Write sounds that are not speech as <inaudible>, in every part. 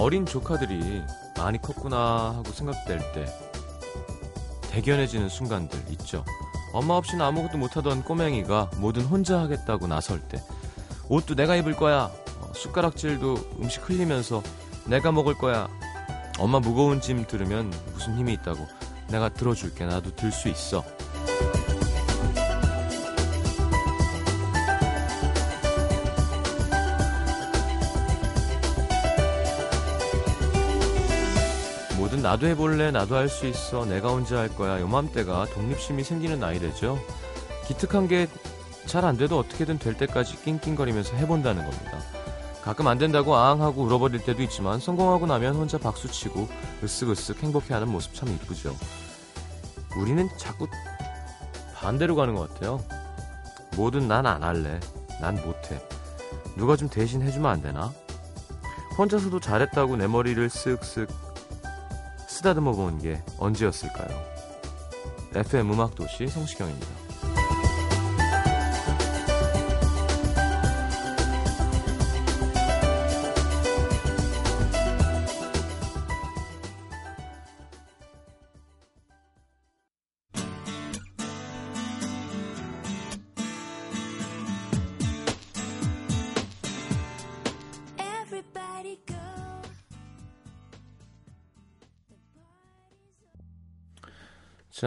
어린 조카들이 많이 컸구나 하고 생각될 때 대견해지는 순간들 있죠. 엄마 없이는 아무것도 못하던 꼬맹이가 뭐든 혼자 하겠다고 나설 때 옷도 내가 입을 거야 어, 숟가락질도 음식 흘리면서 내가 먹을 거야 엄마 무거운 짐 들으면 무슨 힘이 있다고 내가 들어줄게 나도 들 수 있어 나도 해볼래 나도 할 수 있어 내가 혼자 할 거야 요맘때가 독립심이 생기는 나이래죠. 기특한 게 잘 안 돼도 어떻게든 될 때까지 낑낑거리면서 해본다는 겁니다. 가끔 안 된다고 앙하고 울어버릴 때도 있지만 성공하고 나면 혼자 박수치고 으쓱으쓱 행복해하는 모습 참 이쁘죠. 우리는 자꾸 반대로 가는 것 같아요. 뭐든 난 안 할래 난 못해. 누가 좀 대신 해주면 안 되나? 혼자서도 잘했다고 내 머리를 쓱쓱 쓰다듬어 본 게 언제였을까요? FM 음악도시 성시경입니다.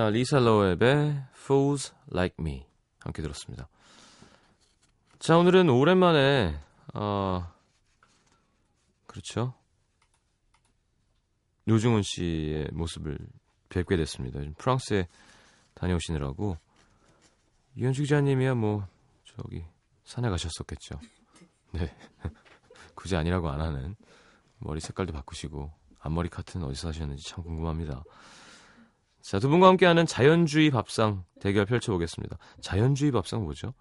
자, 리사 로웹의 Fools Like Me 함께 들었습니다. 자, 오늘은 오랜만에 어 그렇죠. 노중훈 씨의 모습을 뵙게 됐습니다. 프랑스에 다녀오시느라고 이현주 기자님이야 뭐 저기 산에 가셨었겠죠. 네. <laughs> 굳이 아니라고 안 하는 머리 색깔도 바꾸시고 앞머리 카트는 어디서 하셨는지 참 궁금합니다. 자, 두 분과 함께하는 자연주의 밥상 대결 펼쳐보겠습니다. 자연주의 밥상 뭐죠?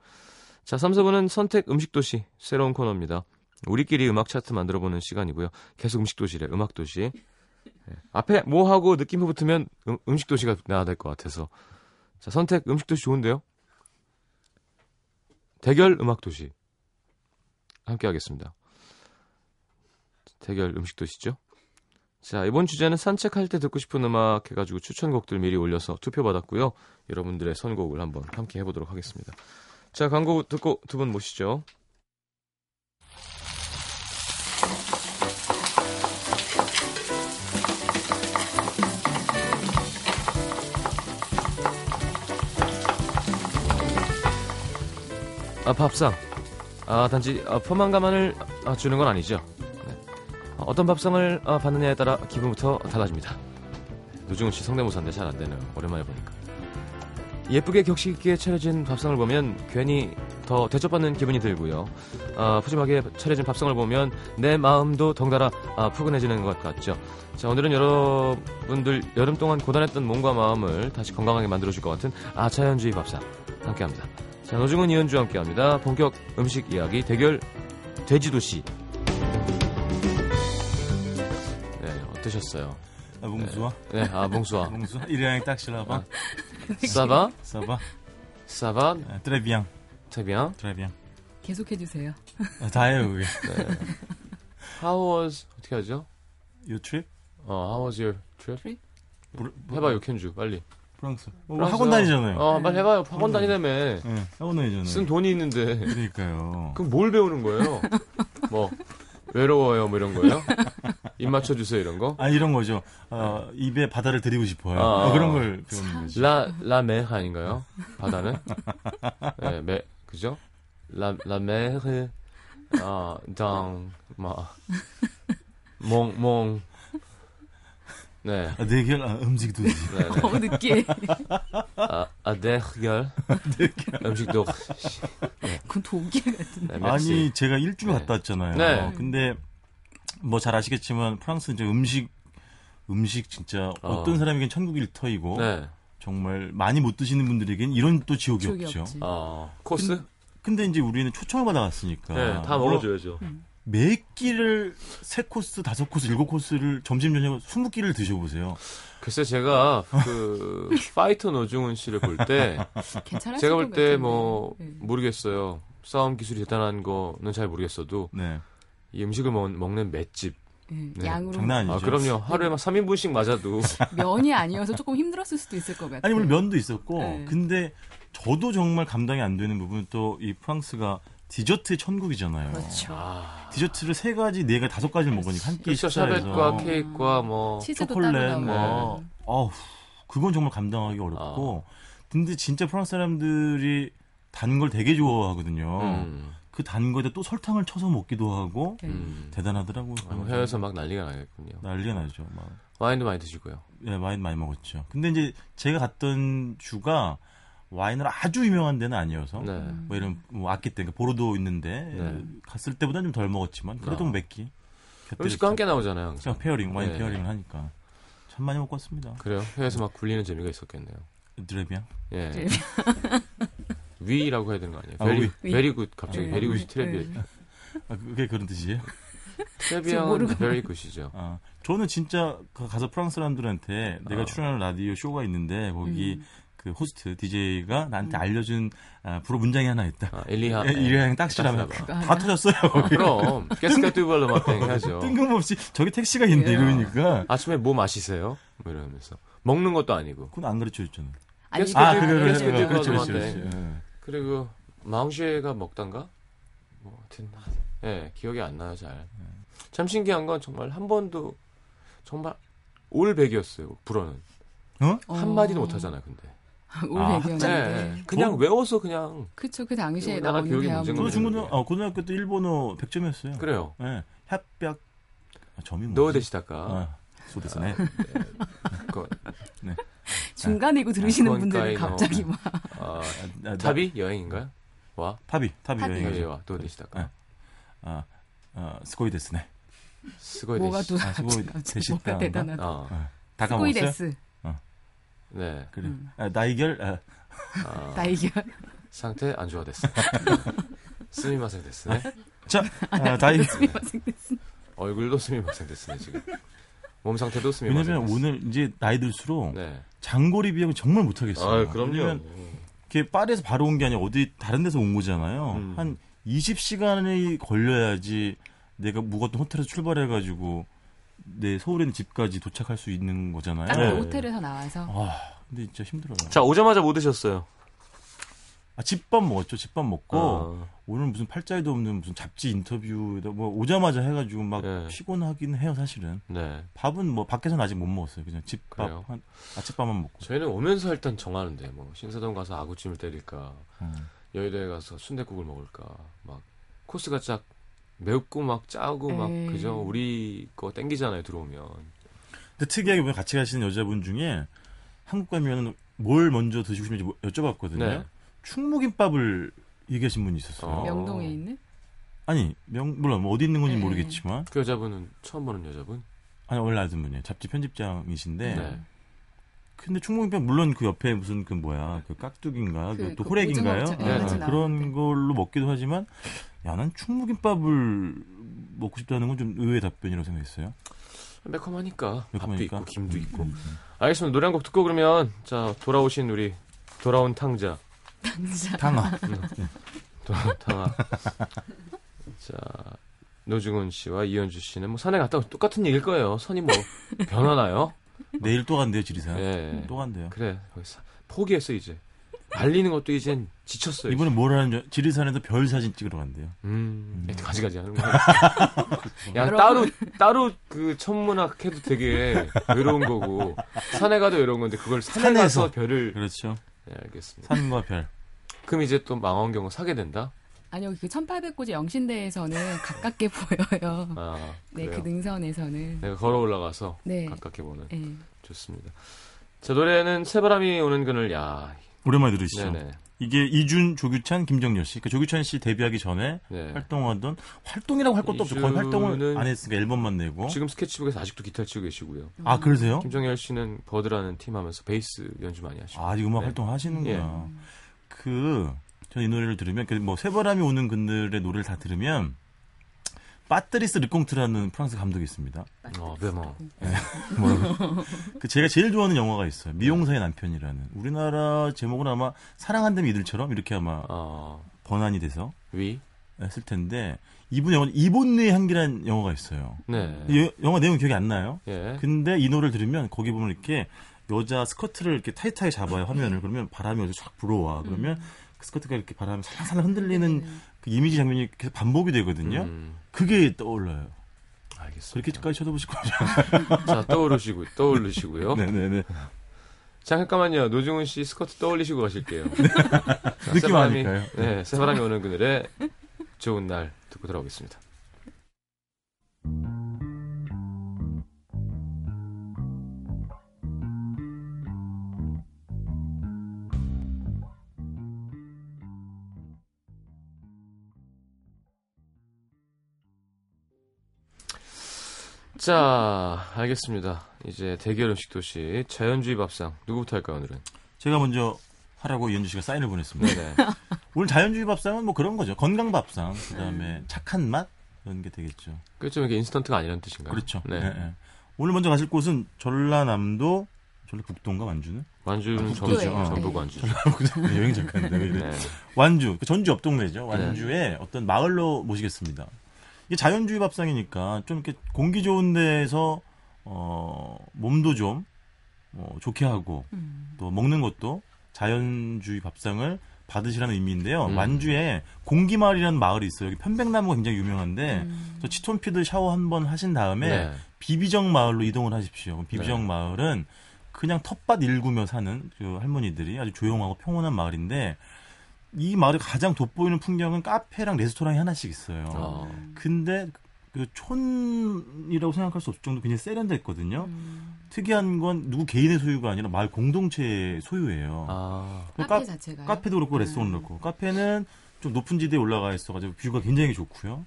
자, 3, 4분은 선택 음식도시 새로운 코너입니다. 우리끼리 음악 차트 만들어보는 시간이고요. 계속 음식도시래, 음악도시. 예, 앞에 뭐 하고 느낌 붙으면 음, 음식도시가 나와야 될 것 같아서. 자, 선택 음식도시 좋은데요? 대결 음악도시. 함께 하겠습니다. 대결 음식도시죠? 자, 이번 주제는 산책할 때 듣고 싶은 음악 해가지고 추천곡들 미리 올려서 투표받았고요. 여러분들의 선곡을 한번 함께 해보도록 하겠습니다. 자, 광고 듣고 두 분 모시죠. 아, 밥상. 아, 단지 아, 포만감만을 아, 주는 건 아니죠. 어, 어떤 밥상을 어, 받느냐에 따라 기분부터 달라집니다. 노중훈 씨 성대모사인데 잘 안 되네요. 오랜만에 보니까. 예쁘게 격식 있게 차려진 밥상을 보면 괜히 더 대접받는 기분이 들고요. 아, 푸짐하게 차려진 밥상을 보면 내 마음도 덩달아 아, 푸근해지는 것 같죠. 자, 오늘은 여러분들 여름 동안 고단했던 몸과 마음을 다시 건강하게 만들어줄 것 같은 아차연주의 밥상 함께합니다. 자, 노중훈 이현주와 함께합니다. 본격 음식 이야기 대결 돼지도시 네, 어떠셨어요? Ah, bonsoir. 네, 아, 봉수아. Bonsoir. Il est un taxi là-bas. Ça va? Ça va Ça va? Euh, Très bien. Très bien. Très bien. 계속해 주세요. 아, 다해요, 그게. How was, 어떻게 하죠? Your trip? 어, how was your trip? Trip? 뭐, 해봐 요, 켄주, 빨리. 프랑스. 어, 프랑스요. 학원 다니잖아요. 어, 빨리 해봐요. 학원 다니다며. 네, 학원 다니잖아요. 쓴 돈이 있는데. 그러니까요. 그럼 뭘 배우는 거예요? 뭐, 외로워요, 뭐 이런 거예요? 입 맞춰주세요, 이런 거? 아, 이런 거죠. 어, 입에 바다를 드리고 싶어요. 아. 어, 그런 걸 배우는 거죠. 라, 라메 아닌가요? 바다는? 네, 메, 그죠? 라, 라메르, 아, 당, 마, 몽, 몽. 네, 아, 대결, 아, 음식 도시. 네, 네. 어, 늦게. 아, 아, 대결. 음식도. 그건 독일 같은. 네. 아니, 제가 일주일 네. 갔다 왔잖아요. 네. 근데, 뭐 잘 아시겠지만, 프랑스 이제 음식, 음식 진짜 어. 어. 떤 사람에겐 천국 일터이고, 네. 정말 많이 못 드시는 분들에겐 이런 또 지옥이, 지옥이 없죠. 없지. 어, 코스? 근데 이제 우리는 초청을 받아갔으니까. 네, 다 물론 먹어줘야죠. 매 끼를 세 코스, 다섯 코스, 일곱 코스를 점심 저녁 스무 끼를 드셔보세요. 글쎄, 제가, 그, 파이터 노중훈 씨를 볼 때, <laughs> 제가 볼것때 같은데. 뭐, 네. 모르겠어요. 싸움 기술이 대단한 거는 잘 모르겠어도, 네. 이 음식을 먹, 먹는 맷집, 예, 네, 양으로 장난 아니죠. 아, 그럼요. 하루에 막 3인분씩 맞아도. <laughs> 면이 아니어서 조금 힘들었을 수도 있을 것 같아요. 아니 물론 면도 있었고 네. 근데 저도 정말 감당이 안 되는 부분은 또이 프랑스가 디저트 천국이잖아요. 그렇죠. 아. 디저트를 세 가지, 네 가지, 다섯 가지를 먹으니까 한 끼. 식사에서 샤벳과 케이크와 뭐. 초콜릿 나오고. 뭐 어우 그건 정말 감당하기 어렵고 근데 진짜 프랑스 사람들이 단 걸 되게 좋아하거든요. 음. 그단 거에다 또 설탕을 쳐서 먹기도 하고 네. 음. 대단하더라고요. 아, 뭐 해외에서 막 난리가 나겠군요. 난리가 나죠. 막. 와인도 많이 드시고요. 예, 와인 많이 먹었죠. 근데 이제 제가 갔던 주가 와인으로 아주 유명한 데는 아니어서 네. 뭐 이런 뭐 아끼 때 그러니까 보르도 있는데 네. 갔을 때보다 좀 덜 먹었지만 그래도 아. 몇 끼. 음식과 함께 나오잖아요. 항상. 그냥 pairing 와인 네. pairing을 하니까 참 많이 먹고 왔습니다. 그래요. 해외에서 막 굴리는 재미가 있었겠네요. Très bien. 예. 네. <laughs> oui라고 해야 되는 거 아니에요? 아, very, oui. Very good, 갑자기 네. Very good이 네. Très bi. 아, 그게 그런 뜻이에요? 트레비앙은 모르고. Very good이죠. 아, 저는 진짜 가- 가서 프랑스 사람들한테 내가 아. 출연하는 라디오 쇼가 있는데 거기 음. 그 호스트 DJ가 나한테 알려준 아, 불어 문장이 하나 있다. 아, 일리하. 예, 이래양 딱지라면 딱지라면. 다? 터졌어요. 아, 그럼. 게스카 뚜벌로 막땡 해야죠. 뜬금없이 저기 택시가 있는데 예. 이러니까 아침에 뭐 마시세요? 뭐 이러면서. 먹는 것도 아니고. 그건 안 가르쳐 줬잖아요. 아니, 게스트 아, 아, 그래, 그래, 그래, 그렇죠, 그렇죠, 그렇죠. 예. 그리고 망쉐가 먹단가? 뭐 하여튼 예, 기억이 안 나요, 잘. 참 신기한 건 정말 한 번도 정말 올백이었어요. 불어는. 어? 한 마디도 못 하잖아요, 근데. <laughs> 올 아, 배경인데. 네. 그냥 저- 외워서 그냥 그쵸, 그 당시에 대화문. 문제인 저도. 중고등 어, 고등학교 때 일본어 100점이었어요. 그래요. 예. 협박 아, 점이 뭐지? 너 되시다가 아, 소데스네. 그, 중간에 이거 들으시는 아, 분들은 그건 갑자기 막. 아, 아, 나- 탑이 여행인가요? 와 탑이 탑이 또 되시다가 아, 아, 스코이 데스네. 스고이 뭐가 되시. 또 아, <laughs> 뭐가 되시다. 대단하다. 아, 다 스코이 까먹었어요? 데스. 네. 그래. 음. 아, 나이결 아, 아, 나이겨. 상태 안 좋아 됐어. <laughs> 스미마생 됐으네. 자, 아, 나이 스미마생 데스. 얼굴도 스미마생 됐으네 지금. 몸 상태도 스미마생. 왜냐면. 오늘 이제 나이 들수록 네. 장거리 비행은 정말 못 하겠어요. 아, 그럼요. 이게 파리에서 바로 온 게 아니라 어디 다른 데서 온 거잖아요. 음. 한 20시간이 걸려야지 내가 묵었던 호텔에서 출발해가지고 내 서울에 있는 집까지 도착할 수 있는 거잖아요. 딱 네. 그 호텔에서 나와서. 아, 근데 진짜 힘들어요. 자 오자마자 뭐 드셨어요? 아, 집밥 먹었죠. 집밥 먹고 어, 오늘 무슨 팔자에도 없는 무슨 잡지 인터뷰에다 뭐 오자마자 해가지고 막 네. 피곤하긴 해요, 사실은. 네. 밥은 뭐 밖에서는 아직 못 먹었어요. 그냥 집밥? 한 아침밥만 먹고. 저희는 오면서 일단 정하는데 뭐 신사동 가서 아구찜을 때릴까, 음. 여의도에 가서 순댓국을 먹을까, 막 코스가 쫙 맵고 막 짜고 막 에이. 그죠? 우리 거 땡기잖아요 들어오면. 근데 특이하게 보면 같이 가시는 여자분 중에 한국 가면 뭘 먼저 드시고 싶은지 뭐 여쭤봤거든요. 네. 충무김밥을 얘기하신 분이 있었어요. 어. 명동에 있는? 아니, 명, 물론 뭐 어디 있는 건지 네. 모르겠지만, 그 여자분은 처음 보는 여자분? 아니, 원래 알던 분이에요. 잡지 편집장이신데, 네. 근데 충무김밥 물론 그 옆에 무슨 그 뭐야, 그 깍두기인가, 그- 그, 또 그? 오징어 네, 아, 같이 그런. 걸로 먹기도 하지만, 야, 난 충무김밥을 먹고 싶다는 건 좀 의외의 답변이라고 생각했어요. 매콤하니까 밥도. 있고 김도 음, 있고. 음, 음. 알겠습니다. 노래 한 곡 듣고 그러면 자 돌아오신 우리 돌아온 탕자 탕아. <laughs> 돌아온 탕아. <laughs> 자 노중훈 씨와 이현주 씨는 뭐 산에 갔다 고 똑같은 얘기일 거예요. 선이 뭐 변하나요? 내일 또 간대요, 지리산. 예. 또 간대요. 그래 포기했어 이제. 달리는 것도 이젠 지쳤어요. 이번에 뭘 하는 줄, 지리산에서 별 사진 찍으러 간대요. 음, 가지 가지 하는 거야. <laughs> 야. 따로, 따로 그 천문학 해도 되게 외로운 거고, 산에 가도 외로운 건데, 그걸 산에 산에서. 가서 별을. 그렇죠. 네, 알겠습니다. 산과 별. 그럼 이제 또 망원경을 사게 된다? 아니요, 그 1800고지 영신대에서는 가깝게 <laughs> 보여요. 아, 네? 그 능선에서는. 내가 걸어 올라가서 네. 가깝게 보는. 네. 좋습니다. 자, 노래는 새바람이 오는 그늘, 야, 오랜만에 들으시죠. 네네. 이게 이준, 조규찬, 김정열 씨. 그 조규찬 씨 데뷔하기 전에 네. 활동하던 활동이라고 할 것도 없죠. 거의 활동을 안 했으니까 앨범만 내고. 지금 스케치북에서 아직도 기타 치고 계시고요. 아 그러세요? 김정열 씨는 버드라는 팀 하면서 베이스 연주 많이 하시고. 아, 이 음악 네. 활동 하시는구나. 그, 저는 이 노래를 들으면, 그 뭐, 새바람이 오는 그늘의 노래를 다 들으면, 빠뜨리스 르콩트라는 프랑스 감독이 있습니다. 어, 베머. <laughs> 뭐라고? 그 제가 제일 좋아하는 영화가 있어요. 미용사의 남편이라는. 우리나라 제목은 아마 사랑한다면 이들처럼 이렇게 아마 어, 번안이 돼서. Oui? 했을 텐데 이분 영화 이본느의 향기라는 영화가 있어요. 네. 이 영화 내용 기억이 안 나요. 예. 근데 이 노래를 들으면 거기 보면 이렇게 여자 스커트를 이렇게 타이트하게 잡아요 화면을 그러면 바람이 어디서 쫙 불어와 그러면 그 스커트가 이렇게 바람에 살랑살랑 흔들리는 그 이미지 장면이 계속 반복이 되거든요. 음, 그게 떠올라요. 알겠습니다. 그렇게까지 쳐다보실 거죠? <laughs> 자, 떠오르시고, 떠오르시고요. 네네네. 잠깐만요. 노중훈 씨 스커트 떠올리시고 가실게요. <laughs> 자, 느낌 새바람이- 아닐까요? 네, 새바람이 오는 그늘에 좋은 날 듣고 돌아오겠습니다. 자, 알겠습니다. 이제 대결 음식 도시 자연주의 밥상 누구부터 할까요 오늘은? 제가 먼저 하라고 이현주 씨가 사인을 보냈습니다. 네네. <laughs> 오늘 자연주의 밥상은 뭐 그런 거죠. 건강 밥상, 그 다음에 착한 맛 이런 게 되겠죠. 그좀 이게 인스턴트가 아니라는 뜻인가요? 그렇죠. 네. 예, 예. 오늘 먼저 가실 곳은 전라남도 전라북도인가 완주는? 완주는 아, 전북. 전북 완주. <laughs> 여행 작가인데 왜 이래? 네. 완주, 그 전주 옆 동네죠. 완주에 어떤 마을로 모시겠습니다. 이게 자연주의 밥상이니까 좀 이렇게 공기 좋은 데에서 어, 몸도 좀 어, 좋게 하고 음. 또 먹는 것도 자연주의 밥상을 받으시라는 의미인데요. 음. 완주에 공기마을이라는 마을이 있어요. 여기 편백나무가 굉장히 유명한데 음. 저 치톤피드 샤워 한 번 하신 다음에 네. 비비정 마을로 이동을 하십시오. 비비정 네. 마을은 그냥 텃밭 일구며 사는 그 할머니들이 아주 조용하고 평온한 마을인데 이 마을에 가장 돋보이는 풍경은 카페랑 레스토랑이 하나씩 있어요. 어. 근데 그 촌이라고 생각할 수 없을 정도 굉장히 세련됐거든요. 음. 특이한 건 누구 개인의 소유가 아니라 마을 공동체의 소유예요. 아, 그 카페 카- 자체가 카페도 그렇고 음. 레스토랑도 그렇고 카페는 좀 높은 지대에 올라가 있어가지고 view가 굉장히 좋고요.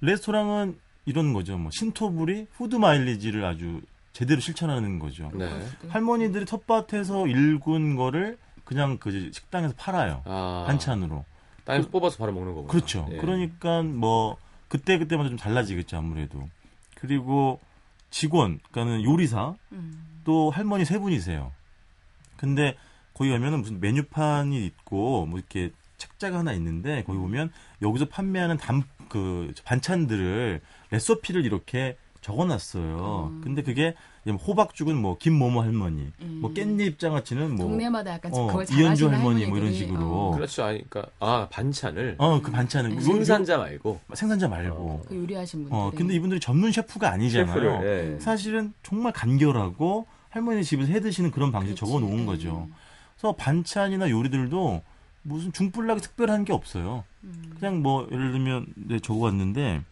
레스토랑은 이런 거죠. 뭐 신토불이 food mileage를 아주 제대로 실천하는 거죠. 네. 할머니들이 텃밭에서 일군 거를 그냥 그 식당에서 팔아요. 아, 반찬으로. 땅에서 뽑아서 바로 먹는 거구나. 그렇죠. 예. 그러니까 뭐 그때 그때마다 좀 달라지겠죠 아무래도. 그리고 직원, 그러니까는 요리사 음. 또 할머니 세 분이세요. 근데 거기 가면은 무슨 메뉴판이 있고 뭐 이렇게 책자가 하나 있는데 거기 보면 여기서 판매하는 담 그 반찬들을 레시피를 이렇게 적어놨어요. 음. 근데 그게 뭐 호박죽은 뭐 김모모 할머니, 음. 뭐 깻잎 장아찌는 뭐 동네마다 약간 어, 그걸 이현주 할머니 뭐 이런 식으로. 어, 그렇죠. 아니, 그러니까 아 반찬을 어 그 반찬은 음. 요- 요- 생산자 말고 생산자 말고. 어. 그 요리하신 분들. 어 근데 이분들이 전문 셰프가 아니잖아요. 셰프를 예. 사실은 정말 간결하고 할머니 집에서 해 드시는 그런 방식 적어 놓은 음. 거죠. 그래서 반찬이나 요리들도 무슨 중불나게 특별한 게 없어요. 음. 그냥 뭐 예를 들면 네, 적어 왔는데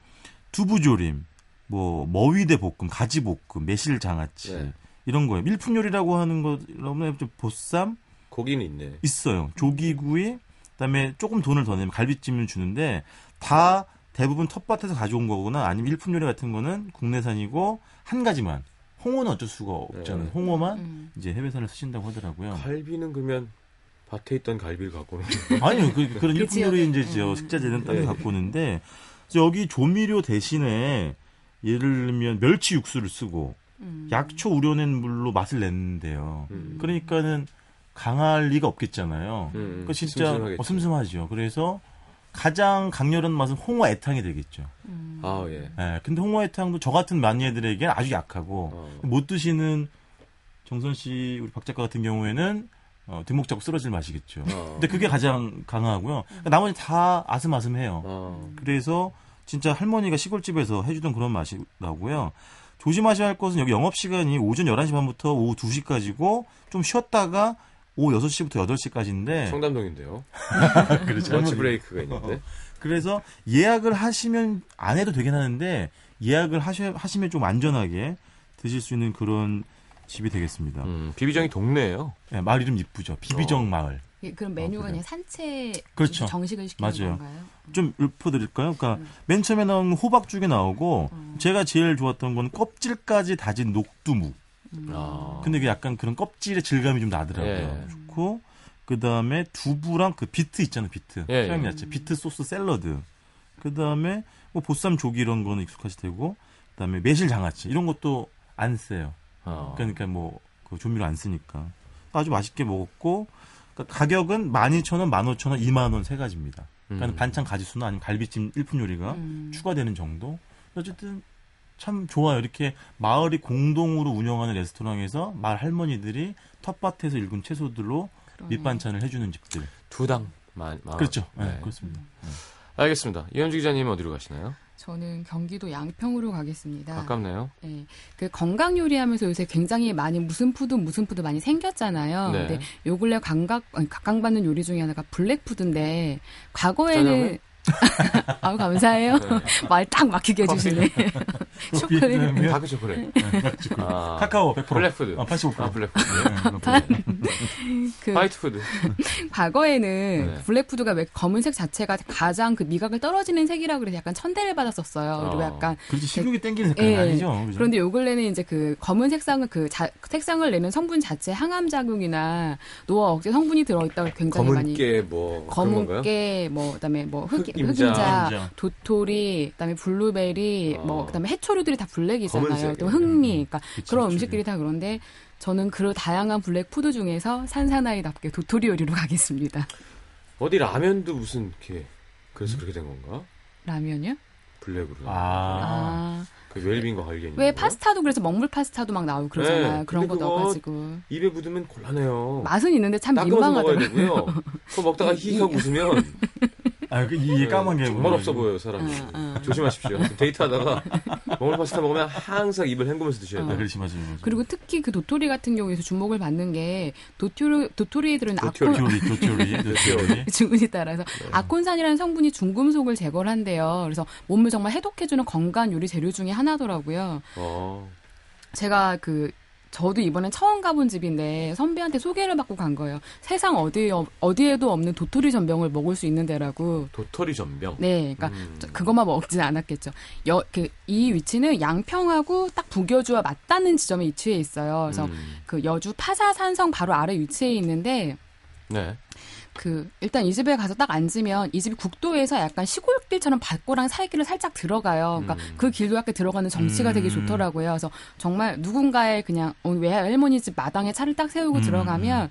두부 조림, 뭐 머위대 볶음, 가지 볶음, 매실 장아찌 네. 이런 거예요. 밀품 요리라고 하는 거라면 좀 보쌈 고기는 있네. 있어요. 조기구이 그다음에 조금 돈을 더 내면 갈비찜을 주는데 다 대부분 텃밭에서 가져온 거거나 아니면 일품 요리 같은 거는 국내산이고 한 가지만 홍어는 어쩔 수가 없잖아요. 네. 홍어만 음. 이제 해외산을 쓰신다고 하더라고요. 갈비는 그러면 밭에 있던 갈비를 갖고 오는 <laughs> 아니요, 그, 그런 그 일품 요리 이제 음. 식자재는 딴데 네. 갖고 오는데 여기 조미료 대신에 예를 들면 멸치 육수를 쓰고 음. 약초 우려낸 물로 맛을 냈는데요. 음. 그러니까는 강할 리가 없겠잖아요. 음, 그 진짜. 어, 슴슴하죠. 그래서 가장 강렬한 맛은 홍어 애탕이 되겠죠. 음. 아 예. 예, 근데 홍어 애탕도 저 같은 마니아들에게 아주 약하고 어. 못 드시는 정선 씨 우리 박 작가 같은 경우에는 어, 뒷목 잡고 쓰러질 맛이겠죠. 어. 근데 그게 가장 강하고요. 그러니까 나머지 다 아슴아슴해요. 어. 그래서 진짜 할머니가 시골집에서 해주던 그런 맛이 나고요. 조심하셔야 할 것은 여기 영업시간이 오전 11시 반부터 오후 2시까지고 좀 쉬었다가 오후 6시부터 8시까지인데 청담동인데요. <laughs> 그렇죠. 런치 브레이크가 있는데. 그래서 예약을 하시면 안 해도 되긴 하는데 예약을 하셔, 하시면 좀 안전하게 드실 수 있는 그런 집이 되겠습니다. 음, 비비정이 동네예요. 예, 마을 이름 이쁘죠. 비비정 어. 마을. 예, 그럼 메뉴가 그래요. 그냥 산채 그렇죠. 정식을 시키는 맞아요. 건가요? 좀 읊어드릴까요? 그러니까 음. 맨 처음에 나온 호박죽이 나오고 음. 제가 제일 좋았던 건 껍질까지 다진 녹두묵. 음. 아. 근데 이게 약간 그런 껍질의 질감이 좀 나더라고요. 예. 좋고 그 다음에 두부랑 그 비트 있잖아요, 비트. 예, 서양 예. 야채, 비트 소스 샐러드. 그 다음에 뭐 보쌈 조기 이런 거는 익숙하시 되고, 그 다음에 매실 장아찌 이런 것도 안 써요. 어. 그러니까 뭐 그 조미료 안 쓰니까 아주 맛있게 먹었고 그러니까 가격은 12,000원, 15,000원, 2만 원 세 가지입니다. 그러니까 음. 반찬 가지수나 아니면 갈비찜 일품 요리가 음. 추가되는 정도. 어쨌든 참 좋아요. 이렇게 마을이 공동으로 운영하는 레스토랑에서 마을 할머니들이 텃밭에서 일군 채소들로 그러네. 밑반찬을 해주는 집들. 두당 만, 만 그렇죠. 네, 네. 그렇습니다. 알겠습니다. 이현주 기자님 어디로 가시나요? 저는 경기도 양평으로 가겠습니다. 가깝네요. 예. 그 건강 요리하면서 요새 굉장히 많이 무슨 food 무슨 food 많이 생겼잖아요. 네. 근데 요 근래 감각 각광받는 요리 중에 하나가 black food인데 과거에는 아우 감사해요. 네. <laughs> 말딱 막히게 해주시네. 초콜릿. 커피, 다크 초콜릿. 아, 카카오 100%. Black food. 아, 85%. 아, black food. 그 white food. <laughs> 과거에는 네. black food가 왜 검은색 자체가 가장 그 미각을 떨어지는 색이라 그래서 약간 천대를 받았었어요. 그리고 어. 약간 그렇지 식욕이 땡기는 색깔이 예. 아니죠. 그죠? 그런데 요 근래는 이제 그 검은 색상은 그 자- 색상을 내는 성분 자체 항암 작용이나 노화 억제 성분이 들어있다고 굉장히 많이 검은깨 뭐? 검은깨 뭐 그 다음에 뭐 흑, 흑임자. 흑임자, 흑임자. 도토리, 그다음에 블루베리, 어. 뭐 그다음에 해초류들이 다 black이잖아요. 또 흑미, 그러니까 그치, 그런 그치. 음식들이 다 그런데 저는 그 다양한 black food 중에서 산사나이답게 도토리 요리로 가겠습니다. 어디 라면도 무슨 이렇게 그래서 그렇게 된 건가? 라면요? Black으로. 아. 아, 그 웰빙과 관련이. 왜? 파스타도 그래서 먹물 파스타도 막 나오고 그러잖아요. 네, 그런 거 넣어가지고 입에 묻으면 곤란해요. 맛은 있는데 참 민망하더라고요. 그거 먹다가 히히하고 웃으면 <laughs> 아, 그 이게 까만 게 정말 없어 보여요 사람이. 어, 어. 조심하십시오. 데이트하다가 먹물 파스타 먹으면 항상 입을 헹구면서 드셔야 아, 돼요. 그렇지 맞아요. 맞아요. 그리고 특히 그 도토리 같은 경우에서 주목을 받는 게 도토리 도토리들은 도토리. 아콘 도토리, 도토리, <laughs> 도토리. 주문에 따라서 네. 아콘산이라는 성분이 중금속을 제거를 한대요. 그래서 몸을 정말 해독해주는 건강 요리 재료 중에 하나더라고요. 어. 제가 그 저도 이번엔 처음 가본 집인데 선배한테 소개를 받고 간 거예요. 세상 어디 어디에도 없는 도토리 전병을 먹을 수 있는 데라고. 도토리 전병. 네, 그러니까 음. 저- 그것만 먹진 않았겠죠. 여, 그, 이 위치는 양평하고 딱 북여주와 맞닿는 지점에 위치해 있어요. 그래서 음. 그 여주 파사산성 바로 아래 위치해 있는데 네. 그 일단 이 집에 가서 딱 앉으면 이 집이 국도에서 약간 시골길처럼 밭고랑 살길을 살짝 들어가요. 그러니까 음. 그 길도 약간 들어가는 정치가 되게 음. 좋더라고요. 그래서 정말 누군가의 그냥 어, 외할머니 집 마당에 차를 딱 세우고 음. 들어가면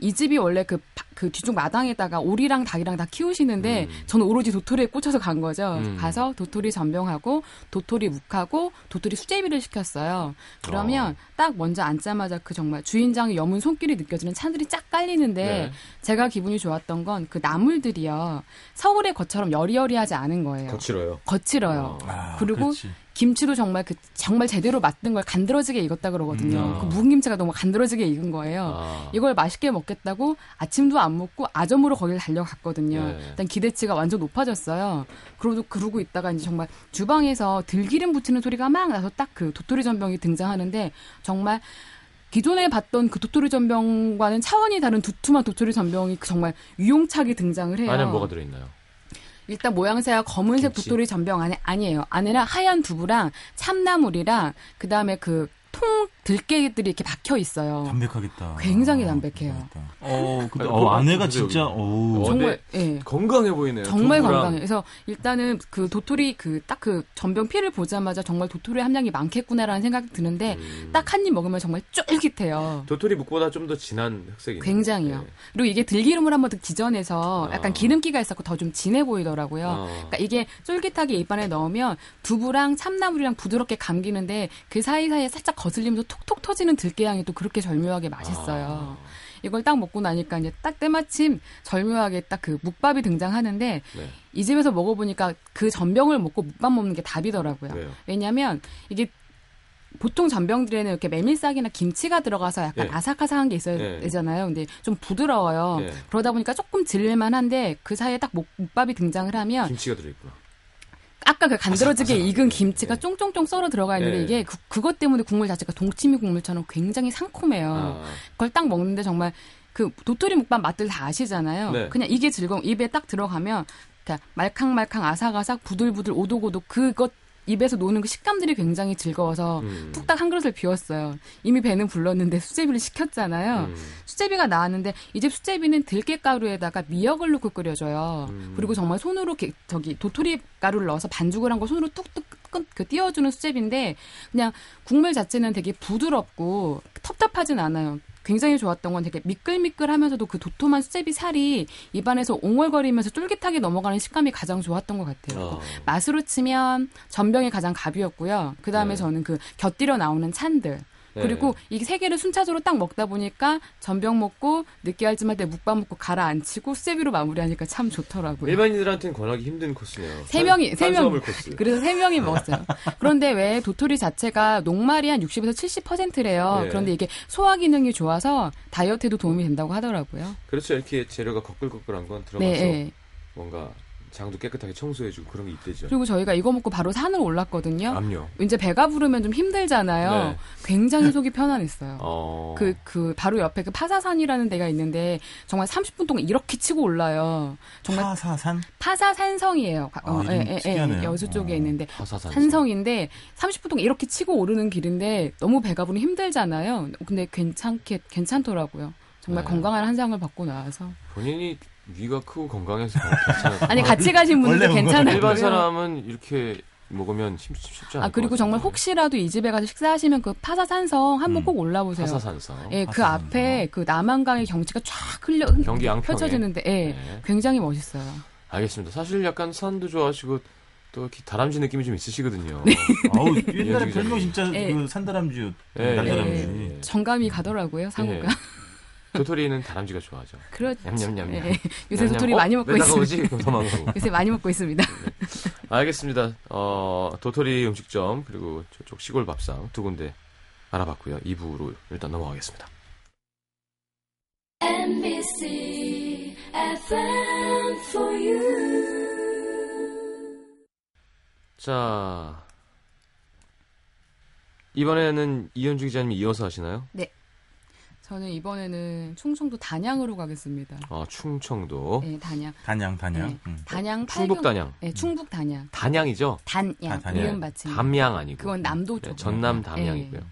이 집이 원래 그, 바- 그 뒤쪽 마당에다가 오리랑 닭이랑 다 키우시는데 음. 저는 오로지 도토리에 꽂혀서 간 거죠. 음. 가서 도토리 전병하고 도토리 묵하고 도토리 수제비를 시켰어요. 그러면 어. 딱 먼저 앉자마자 그 정말 주인장의 염은 손길이 느껴지는 찬들이 쫙 깔리는데 네. 제가 기분이 좋았던 건 그 나물들이요. 서울의 것처럼 여리여리하지 않은 거예요. 거칠어요. 거칠어요. 어. 아, 그리고 그렇지. 김치도 정말 그 정말 제대로 맞던 걸 간드러지게 익었다 그러거든요. 음. 그 묵은 김치가 너무 간드러지게 익은 거예요. 아. 이걸 맛있게 먹겠다고 아침도 안 먹고 아점으로 거기를 달려갔거든요. 네. 일단 기대치가 완전 높아졌어요. 그러고 그러고 있다가 이제 정말 주방에서 들기름 붙이는 소리가 막 나서 딱 그 도토리 전병이 등장하는데 정말 기존에 봤던 그 도토리 전병과는 차원이 다른 두툼한 도토리 전병이 그 정말 유용차게 등장을 해요. 안에 뭐가 들어있나요? 일단 모양새가 검은색 김치? 도토리 전병 안에 아니에요. 안에는 하얀 두부랑 참나물이랑 그 다음에 그 통 들깨들이 이렇게 박혀 있어요. 담백하겠다. 굉장히 아, 담백해요. 담백하겠다. 어, 근데 어, 안에가 진짜. 어. 어, 정말 예. 건강해 보이네요. 정말 두부랑 건강해요. 그래서 일단은 그 도토리 그 딱 그 전병 피를 보자마자 정말 도토리 함량이 많겠구나라는 생각이 드는데 음. 딱한 입 먹으면 정말 쫄깃해요. 도토리 묵보다 좀 더 진한 흑색이 굉장히요. 네. 그리고 이게 들기름을 한번 더 기전해서 약간 아. 기름기가 있었고 더 좀 진해 보이더라고요. 어. 그러니까 이게 쫄깃하게 입안에 넣으면 두부랑 참나물이랑 부드럽게 감기는데 그 사이사이에 살짝 거슬리면서 톡톡 터지는 들깨향이 또 그렇게 절묘하게 맛있어요. 아. 이걸 딱 먹고 나니까 이제 딱 때마침 절묘하게 딱 그 묵밥이 등장하는데 네. 이 집에서 먹어보니까 그 전병을 먹고 묵밥 먹는 게 답이더라고요. 왜요? 왜냐하면 이게 보통 전병들에는 이렇게 메밀싹이나 김치가 들어가서 약간 예. 아삭아삭한 게 있어야 예. 되잖아요. 근데 좀 부드러워요. 예. 그러다 보니까 조금 질릴만 한데 그 사이에 딱 묵- 묵밥이 등장을 하면 김치가 들어있구나. 아까 그 간드러지게 아삭아삭하게. 익은 김치가 예. 쫑쫑쫑 썰어 들어가 있는데 예. 이게 그, 그것 때문에 국물 자체가 동치미 국물처럼 굉장히 상콤해요. 아. 그걸 딱 먹는데 정말 그 도토리 묵밥 맛들 다 아시잖아요. 네. 그냥 이게 즐거움. 입에 딱 들어가면 그러니까 말캉말캉 아삭아삭 부들부들 오독오독 그것 입에서 노는 그 식감들이 굉장히 즐거워서 음. 뚝딱 한 그릇을 비웠어요. 이미 배는 불렀는데 수제비를 시켰잖아요. 음. 수제비가 나왔는데 이 집 수제비는 들깨가루에다가 미역을 넣고 끓여줘요. 음. 그리고 정말 손으로 이렇게 저기 도토리 가루를 넣어서 반죽을 한 거 손으로 뚝뚝 끈- 그 띄워주는 수제비인데 그냥 국물 자체는 되게 부드럽고 텁텁하진 않아요. 굉장히 좋았던 건 되게 미끌미끌하면서도 그 도톰한 수제비 살이 입안에서 옹얼거리면서 쫄깃하게 넘어가는 식감이 가장 좋았던 것 같아요. 어. 맛으로 치면 전병이 가장 갑이었고요. 그 다음에 네. 저는 그 곁들여 나오는 찬들. 네. 그리고 이 세 개를 순차적으로 딱 먹다 보니까 전병 먹고 느끼할 쯤할 때 묵밥 먹고 가라앉히고 수제비로 마무리하니까 참 좋더라고요. 일반인들한테는 권하기 힘든 코스네요. 세 명이- 세 명. 그래서 세 명이 먹었어요. 그런데 왜 도토리 자체가 녹말이 한 60에서 70%래요. 네. 그런데 이게 소화 기능이 좋아서 다이어트에도 도움이 된다고 하더라고요. 그렇죠. 이렇게 재료가 거끌거끌한 건 들어가서 네, 네. 뭔가 장도 깨끗하게 청소해주고 그런 게 있대죠. 그리고 저희가 이거 먹고 바로 산을 올랐거든요. 암요. 이제 배가 부르면 좀 힘들잖아요. 네. 굉장히 속이 편안했어요. 어. 그, 그, 바로 옆에 그 파사산이라는 데가 있는데, 정말 30분 동안 이렇게 치고 올라요. 정말 파사산? 파사산성이에요. 가- 어, 아, 예, 예, 예. 여수 쪽에 어. 있는데, 화사산. 산성인데, 30분 동안 이렇게 치고 오르는 길인데, 너무 배가 부르면 힘들잖아요. 근데 괜찮게, 괜찮더라고요. 정말 네. 건강한 한상을 받고 나와서. 본인이 위가 크고 건강해서 괜찮아요. 아니, 같이 가신 원래 괜찮아요. 일반 사람은 이렇게 먹으면 쉽, 쉽지 않을 아, 그리고 것 정말. 혹시라도 이 집에 가서 식사하시면 그 파사산성 한번 음. 꼭 올라보세요. 화사산성. 예, 그 파사산성. 앞에 그 남한강의 경치가 쫙 흘려 경기 양평에. 펼쳐지는데, 예, 네. 굉장히 멋있어요. 알겠습니다. 사실 약간 산도 좋아하시고 또 이렇게 다람쥐 느낌이 좀 있으시거든요. 네. <laughs> 아우, 옛날에 별명. 진짜 예. 그 산다람쥐, 예, 날다람쥐. 정감이 가더라고요, 상호가. 예. 도토리는 다람쥐가 좋아하죠. 그렇죠. 냠냠냠냠. 예, 요새 냠냠. 도토리 어? 많이 먹고 왜 있습니다. 도망가고. 요새 많이 먹고 있습니다. 알겠습니다. 어, 도토리 음식점 그리고 저쪽 시골 밥상 두 군데 알아봤고요. 2부로 일단 넘어가겠습니다. NBC FM for you. 자, 이번에는 이현주 기자님 이어서 하시나요? 저는 이번에는 충청도 단양으로 가겠습니다. 아, 충청도. 네, 단양. 단양, 단양. 네. 음. 단양 충북 단양. 네, 충북 단양. 단양이죠? 단양. 아, 단양. 이음 받침. 담양 아니고. 그건 남도 네, 쪽. 전남 담양이고요. 네.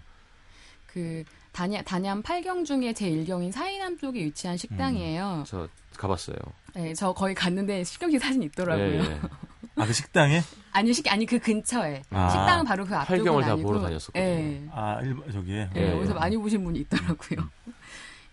그 단양 단양 팔경 중에 제 일경인 사이남 쪽에 위치한 식당이에요. 저 가봤어요. 네, 저 거기 갔는데 식경기 사진 있더라고요. <laughs> 아, 그 식당에? 아니 식 아니 그 근처에 아. 식당은 바로 그 앞쪽은 팔경을 다 아니고. 보러 다녔었거든요. 예. 아, 일 저기에? 예, 예, 어디서 예. 많이 보신 분이 있더라고요.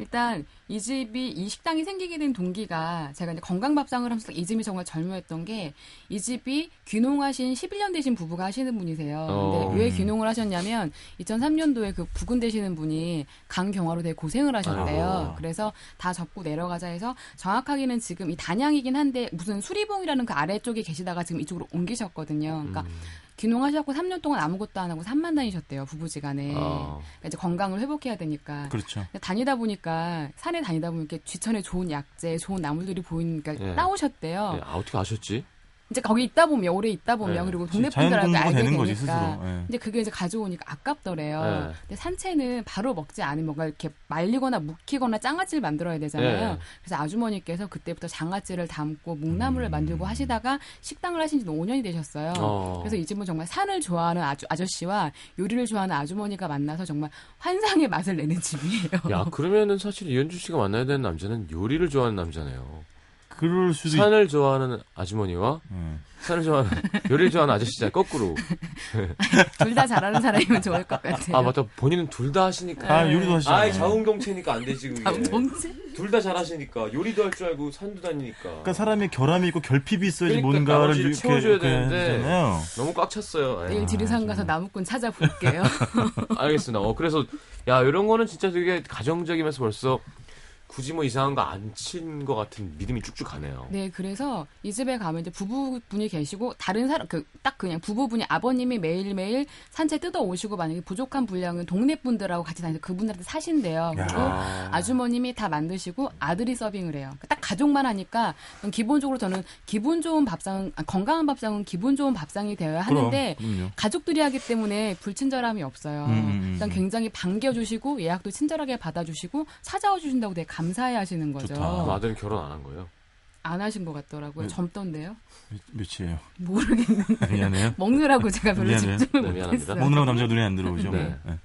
일단 이 집이 이 식당이 생기게 된 동기가 제가 이제 건강밥상을 하면서 이 집이 정말 절묘했던 게 이 집이 귀농하신 11년 되신 부부가 하시는 분이세요. 어. 근데 왜 귀농을 하셨냐면 2003년도에 그 부근 되시는 분이 강경화로 되게 고생을 하셨대요. 아이고. 그래서 다 접고 내려가자 해서 정확하게는 지금 이 단양이긴 한데 무슨 수리봉이라는 그 아래쪽에 계시다가 지금 이쪽으로 옮기셨거든요. 그러니까 음. 귀농하셨고 3년 동안 아무것도 안 하고 산만 다니셨대요. 부부지간에. 아, 그러니까 이제 건강을 회복해야 되니까. 그렇죠. 다니다 보니까 산에 다니다 보면 이렇게 뒤천에 좋은 약재, 좋은 나물들이 보이니까 예. 따오셨대요. 예, 아, 어떻게 아셨지? 이제 거기 있다 보면 오래 있다 보면 예. 그리고 동네 공부가 알게 되니까. 거지. 예. 근데 그게 이제 가져오니까 아깝더래요. 예. 근데 산채는 바로 먹지 않으면 뭔가 이렇게 말리거나 묵히거나 장아찌를 만들어야 되잖아요. 예. 그래서 아주머니께서 그때부터 장아찌를 담고 묵나물을 음. 만들고 하시다가 식당을 하신 지 5년이 되셨어요. 어. 그래서 이 집은 정말 산을 좋아하는 아주, 아저씨와 요리를 좋아하는 아주머니가 만나서 정말 환상의 맛을 내는 집이에요. 야, 그러면은 사실 이현주 씨가 만나야 되는 남자는 요리를 좋아하는 남자네요. 그럴 수도 있... 산을 좋아하는 아주머니와 예. 산을 좋아하는 요리를 좋아하는 아저씨자 거꾸로. <laughs> 둘 다 잘하는 사람이면 좋을 것 같아요. 아 맞다. 본인은 둘 다 하시니까. 아, 요리도 하시잖아요. 아이 자웅동체니까 안 되지 그게. 자웅동체? 둘 다 잘하시니까 요리도 할 줄 알고 산도 다니니까. 그러니까 사람이 결함이 있고 결핍이 있어야지 그러니까 뭔가를 이렇게 채워줘야 이렇게 되는데. 하잖아요. 너무 꽉 찼어요. 내일 예. 지리산 가서 나무꾼 찾아볼게요. <laughs> 알겠습니다. 어 그래서 야 이런 거는 진짜 되게 가정적이면서 벌써 굳이 뭐 이상한 거 안 친 것 같은 믿음이 쭉쭉 가네요. 네, 그래서 이 집에 가면 이제 부부분이 계시고 다른 사람 그 딱 그냥 부부분이 아버님이 매일 매일 산채 뜯어 오시고 만약에 부족한 분량은 동네 분들하고 같이 다니서 그분들한테 사신대요. 그리고 아. 아주머님이 다 만드시고 아들이 서빙을 해요. 딱 가족만 하니까 기본적으로 저는 기분 좋은 밥상, 아, 건강한 밥상은 기분 좋은 밥상이 되어야 하는데 그럼. 가족들이 하기 때문에 불친절함이 없어요. 음, 음, 일단 음. 굉장히 반겨주시고 예약도 친절하게 받아주시고 찾아와 주신다고 되게 감사해 하시는 거죠. 좋다. 아들은 결혼 안 한 거예요? 안 하신 것 같더라고요. 네. 젊던데요? 몇- 몇이에요? 모르겠는데. 미안해요. <laughs> 먹느라고 제가 별로 미안해요. 집중을 네, 미안합니다. 못했어요. 먹느라고 남자가 눈에 안 들어오죠. 네. 네.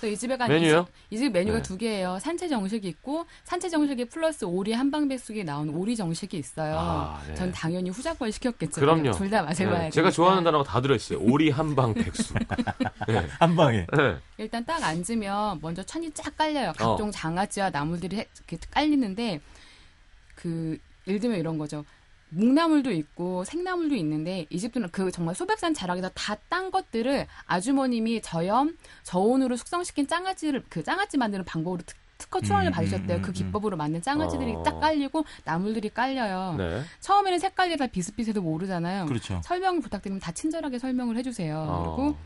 또 이 집에 가 메뉴요? 이 집 메뉴가 네. 두 개예요. 산채 정식이 있고 산채 정식이 플러스 오리 한방백숙이 나온 오리 정식이 있어요. 아, 네. 전 당연히 후작걸 시켰겠죠. 그럼요. 둘 다 맛을 네, 봐야 제가. 좋아하는 단어가 다 들어있어요. 오리 한방 백수. <laughs> 네. 한 방에. 네. 일단 딱 앉으면 먼저 천이 쫙 깔려요. 어. 각종 장아찌와 나물들이 해- 이렇게 깔리는데 그 예를 들면 이런 거죠. 묵나물도 있고 생나물도 있는데 이 집들은 그 정말 소백산 자락에서 다 딴 것들을 아주머님이 저염 저온으로 숙성시킨 장아찌를 그 장아찌 만드는 방법으로 특, 특허 출원을 음, 받으셨대요. 음, 그 음, 기법으로 만든 장아찌들이 어. 딱 깔리고 나물들이 깔려요. 네. 처음에는 색깔이 다 비슷비슷해도 모르잖아요. 그렇죠. 설명 부탁드리면 다 친절하게 설명을 해주세요. 어. 그리고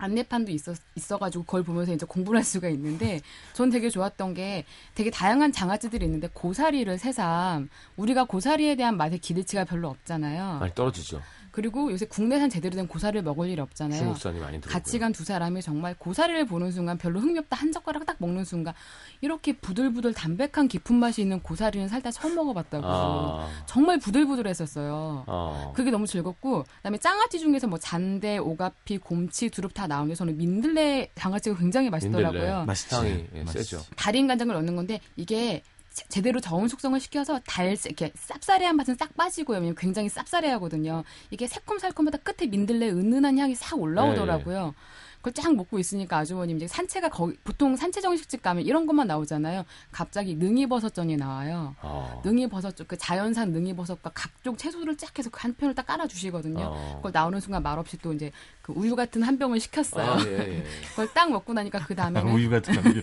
안내판도 있어, 있어가지고 그걸 보면서 이제 공부를 할 수가 있는데 전 되게 좋았던 게 되게 다양한 장아찌들이 있는데 고사리를 새삼 우리가 고사리에 대한 맛의 기대치가 별로 없잖아요. 많이 떨어지죠. 그리고 요새 국내산 제대로 된 고사리를 먹을 일이 없잖아요. 중국산이 많이 들어오고요. 같이 간 두 사람이 정말 고사리를 보는 순간 별로 흥미없다 한 젓가락 딱 먹는 순간 이렇게 부들부들 담백한 깊은 맛이 있는 고사리는 살다 처음 먹어봤다고 아, 정말 부들부들했었어요. 아. 그게 너무 즐겁고 그다음에 장아찌 중에서 뭐 잔대, 오가피, 곰치, 두릅 다 나오는데 저는 민들레 장아찌가 굉장히 맛있더라고요. 민들레. 맛있지. 향이 예, 맛있지. 세죠. 달인 간장을 넣는 건데 이게 제- 제대로 저온 숙성을 시켜서 달 이렇게 쌉싸래한 맛은 싹 빠지고요. 굉장히 쌉싸래하거든요. 이게 새콤달콤하다 끝에 민들레 은은한 향이 싹 올라오더라고요. 그걸 쫙 먹고 있으니까 아주머님 이제 산채가 거기 보통 산채 정식집 가면 이런 것만 나오잖아요. 갑자기 능이버섯전이 나와요. 아. 능이버섯 그 자연산 능이버섯과 각종 채소를 쫙 해서 그한 편을 딱 깔아 주시거든요. 어. 그걸 나오는 순간 말없이 또 이제 그 우유 같은 한 병을 시켰어요. 아, 예, 예. <laughs> 그걸 딱 먹고 나니까 그 다음에는 <laughs> 우유 같은 우유.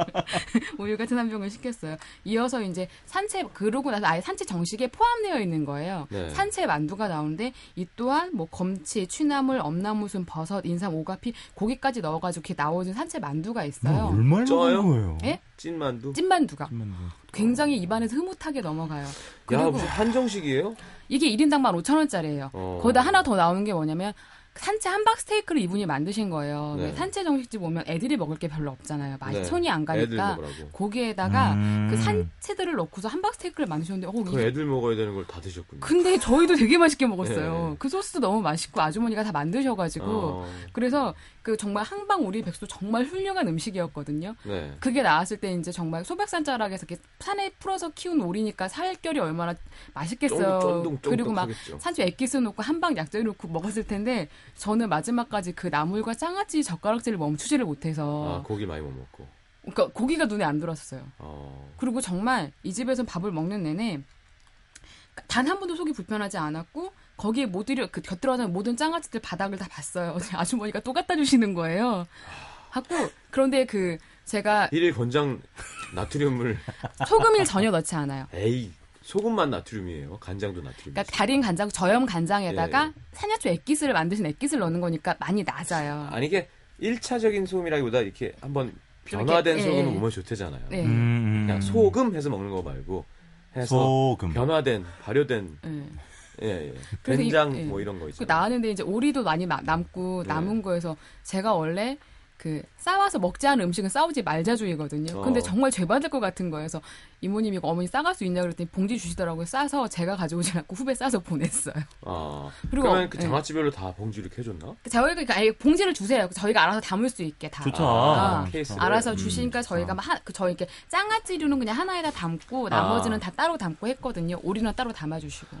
<laughs> 우유 같은 한 병을 시켰어요. 이어서 이제 산채 그러고 나서 아예 산채 정식에 포함되어 있는 거예요. 네. 산채 만두가 나오는데 이 또한 뭐 검치, 취나물, 엄나무순, 버섯, 인삼, 오가피, 고기까지 넣어가지고 이렇게 나오는 산채 만두가 있어요. 얼마나? 먹는 거예요? 예? 찐만두. 찐만두가 찐만두. 굉장히 입안에서 흐뭇하게 넘어가요. 야, 그리고 무슨 한정식이에요? 이게 1인당 15,000원짜리예요. 어. 거기다 하나 더 나오는 게 뭐냐면 산채 한박 스테이크를 이분이 만드신 거예요. 네. 왜 산채 정식집 오면 애들이 먹을 게 별로 없잖아요. 맛이 네. 손이 안 가니까 먹으라고. 거기에다가 음. 그 산채들을 넣고서 한박 스테이크를 만드셨는데 어, 그 애들 먹어야 되는 걸 다 드셨군요. 근데 저희도 되게 맛있게 먹었어요. 네. 그 소스도 너무 맛있고 아주머니가 다 만드셔가지고 어, 그래서 그 정말 한방 오리 백수 정말 훌륭한 음식이었거든요. 네. 그게 나왔을 때 이제 정말 소백산 자락에서 이렇게 산에 풀어서 키운 오리니까 살결이 얼마나 맛있겠어요. 쫀득, 그리고 막. 산초 액기스 넣고 한방 약재 넣고 먹었을 텐데 저는 마지막까지 그 나물과 장아찌 젓가락질을 멈추지를 못해서 아, 고기 많이 못 먹고. 그러니까 고기가 눈에 안 들어왔어요. 어. 그리고 정말 이 집에서 밥을 먹는 내내 단 한 번도 속이 불편하지 않았고 거기에 모두 그 곁들어가는 모든 장아찌들 바닥을 다 봤어요. <laughs> 아주머니가 또 갖다 주시는 거예요. 하고 그런데 그 제가 일일 권장 나트륨을 <laughs> 소금을 전혀 넣지 않아요. 에이 소금만 나트륨이에요. 간장도 나트륨. 그러니까 달인 간장, 저염 간장에다가 예. 산야초 액기스를 만드신 액기스를 넣는 거니까 많이 낮아요. 아니 이게 1차적인 소금이라기보다 이렇게 한번 이렇게, 변화된 예. 소금은 몸에 좋대잖아요. 네. 음, 그냥 소금 해서 먹는 거 말고 해서 소금. 변화된 발효된 예. 예, 예. 이- 된장 예. 뭐 이런 거그 있잖아요. 나왔는데 이제 오리도 많이 마- 남고 네. 남은 거에서 제가 원래 그 싸와서 먹지 않은 음식은 싸우지 말자주의거든요. 근데 어. 정말 죄받을 것 같은 거여서 이모님이 이거 어머니 싸갈 수 있냐 그랬더니 봉지 주시더라고요. 싸서 제가 가져오지 않고 후배 싸서 보냈어요. 아. 그리고 그러면 어, 그 예. 장아찌별로 다 봉지를 이렇게 해줬나? 저희가 그 아예 봉지를 주세요. 저희가 알아서 담을 수 있게 다. 좋다. 아, 케이스를. 알아서 음, 주시니까 좋다. 저희가 막 하, 그 저희 이렇게 장아찌류는 그냥 하나에다 담고 나머지는 다 따로 담고 했거든요. 오리는 따로 담아주시고.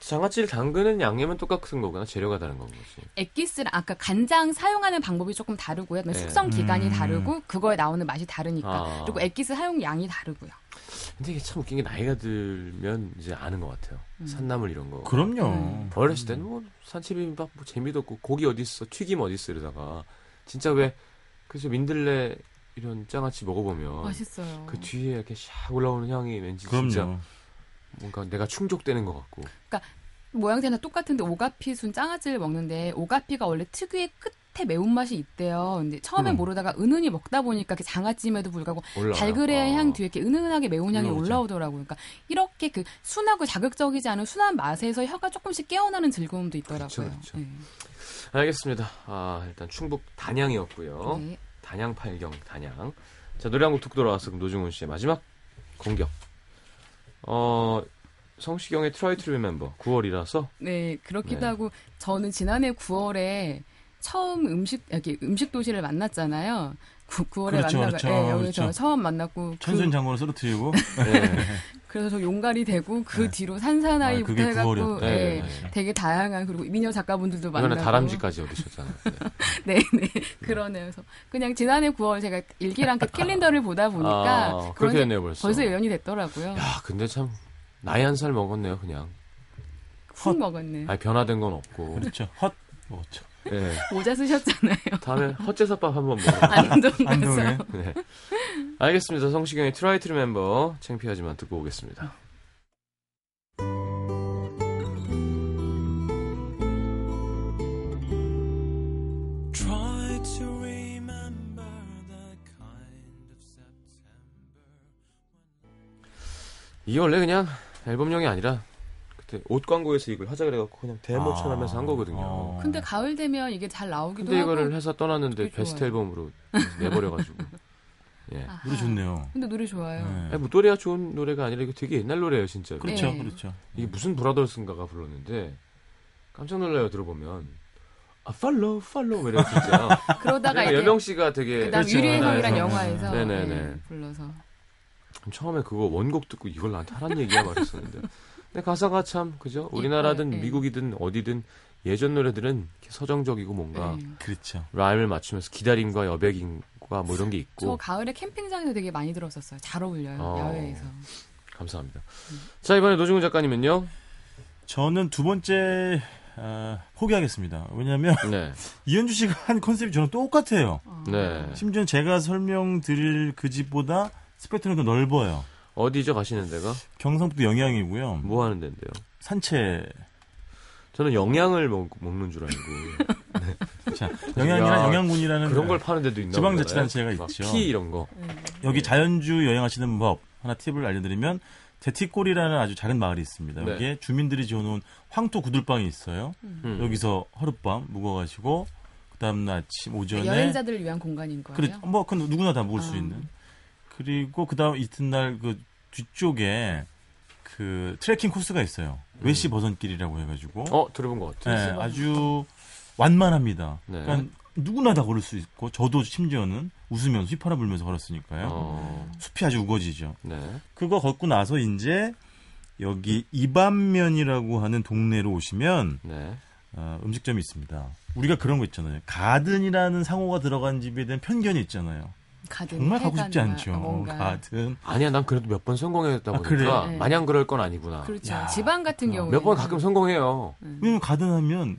장아찌를 담그는 양념은 똑같은 거구나. 재료가 다른 건 거지. 액기스랑 아까 간장 사용하는 방법이 조금 다르고요. 네. 숙성 기간이 음. 다르고 그거에 나오는 맛이 다르니까. 아. 그리고 액기스 사용 양이 다르고요. 근데 이게 참 웃긴 게 나이가 들면 이제 아는 것 같아요. 음. 산나물 이런 거. 그럼요. 음. 어렸을 때는 뭐 산채비빔밥 뭐 재미도 없고 고기 어디 있어 튀김 어디 있어 이러다가 진짜 왜 그래서 민들레 이런 장아찌 먹어보면 맛있어요. 그 뒤에 이렇게 샥 올라오는 향이 왠지 그럼요. 진짜 뭔가 내가 충족되는 것 같고 모양새는 똑같은데 오가피순 장아찌를 먹는데 오가피가 원래 특유의 끝에 매운맛이 있대요. 근데 처음에 그럼. 모르다가 은은히 먹다 보니까 그 장아찌임에도 불구하고 올라 달그레의 향 뒤에 이렇게 은은하게 매운 향이 올라오죠. 올라오더라고요. 그러니까 이렇게 그 순하고 자극적이지 않은 순한 맛에서 혀가 조금씩 깨어나는 즐거움도 있더라고요. 그렇죠, 그렇죠. 네. 알겠습니다. 아 일단 충북 단양이었고요. 네. 단양 팔경 단양. 자 노래 한 곡 듣고 돌아와서 노중훈 씨의 마지막 공격. 어 성시경의 Try to Remember 9월이라서 네, 그렇기도 네. 하고 저는 지난해 9월에 처음 음식 여기 음식 도시를 만났잖아요. 9, 9월에 그렇죠, 만나가 그렇죠, 예, 여기서 그렇죠. 처음 만났고 그, 천순 장군을 쓰러뜨리고 네. <laughs> 그래서 저 용갈이 되고 그 네. 뒤로 아, 산사나이부터 그게 해갖고 9월이었다. 예, 네, 네. 되게 다양한 그리고 미녀 작가분들도 만나고 이번에 다람쥐까지 얻으셨잖아요. <laughs> 네. 네, 네. 그러네요. 그래서 그냥 지난해 9월 제가 일기랑 그 캘린더를 보다 보니까 아, 그렇게 게 됐네요, 벌써. 벌써 예언이 됐더라고요. 야, 근데 참 나이 한 살 먹었네요, 그냥. 훅 먹었네. 아니 변화된 건 없고. 그렇죠. 헛 먹었죠. 예. <laughs> 모자 쓰셨잖아요. 다음에 헛제사밥 한번 먹어. 안동 가서. 안동에. 네. 알겠습니다. 성시경의 Try to Remember 창피하지만 듣고 오겠습니다. 이게 원래 그냥 앨범용이 아니라 옷 광고에서 이걸 하자 그래갖고 그냥 데모처럼 하면서 한 거거든요. 어. 근데 가을 되면 이게 잘 나오기도 근데 하고. 이거를 회사 떠났는데 베스트 좋아요. 앨범으로 내버려가지고. <laughs> 예. 아하. 노래 좋네요. 근데 노래 좋아요. 네. 아니, 뭐 노래가 좋은 노래가 아니라 이거 되게 옛날 노래예요, 진짜로. 그렇죠, 네. 그렇죠. 이게 무슨 브라더스인가가 불렀는데 깜짝 놀라요 들어보면. 아, 팔로우, 팔로우 이래 진짜. <laughs> 그러다가 이제 여명 씨가 되게 그다음 그렇죠. 유리의 성이란 네, 영화에서 네, 네, 네, 네. 불러서 처음에 그거 원곡 듣고 이걸 나한테 하란 얘기야 말했었는데. 근데 가사가 참 그죠? 우리나라든 네. 미국이든 어디든 예전 노래들은 이렇게 서정적이고 뭔가 네. 그렇죠. 라임을 맞추면서 기다림과 여백인과 뭐 이런 게저 있고 가을에 캠핑장에서 되게 많이 들었었어요. 잘 어울려요. 어. 야외에서. 감사합니다. 자 이번에 노중훈 작가님은요? 저는 두 번째 아, 포기하겠습니다. 왜냐하면 <laughs> 네, <laughs> 이현주 씨가 한 컨셉이 저랑 똑같아요. 어. 네. 심지어 제가 설명드릴 그 집보다 스펙트럼이 더 넓어요. 어디죠 가시는 데가? 경상북도 영양이고요. 뭐 하는 데인데요? 산채. 저는 영양을 먹, 먹는 줄 알고 <laughs> 자, 영양이나 야, 영양군이라는 그런 걸 파는 데도 있나 지방자치단체가 있죠. 피 이런 거. 여기 자연주 여행하시는 법 하나 팁을 알려드리면 대티골이라는 아주 작은 마을이 있습니다. 네. 여기에 주민들이 지어놓은 황토 구들방이 있어요. 음. 여기서 하룻밤 묵어가지고 그다음 날 아침 오전에 여행자들을 위한 공간인 거예요. 그래 뭐 그건 누구나 다 묵을 수 아. 있는 그리고 그다음 이튿날 그 뒤쪽에 그 트레킹 코스가 있어요. 외시 버선길이라고 해가지고 어 들어본 것 네, 같아요. 아주 완만합니다. 네. 그러니까 누구나 다 걸을 수 있고 저도 심지어는 웃으면서 휘파람 불면서 걸었으니까요. 어, 숲이 아주 우거지죠. 네. 그거 걷고 나서 이제 여기 이반면이라고 하는 동네로 오시면 네. 어, 음식점이 있습니다. 우리가 그런 거 있잖아요. 가든이라는 상호가 들어간 집에 대한 편견이 있잖아요. 가든 정말 가고 싶지 않죠. 뭔가. 가든. 아니야, 난 그래도 몇 번 성공했다 아, 보니까 그래요? 네. 마냥 그럴 건 아니구나. 그렇죠. 야. 지방 같은 경우에 몇번 가끔 성공해요. 왜냐면 가든 하면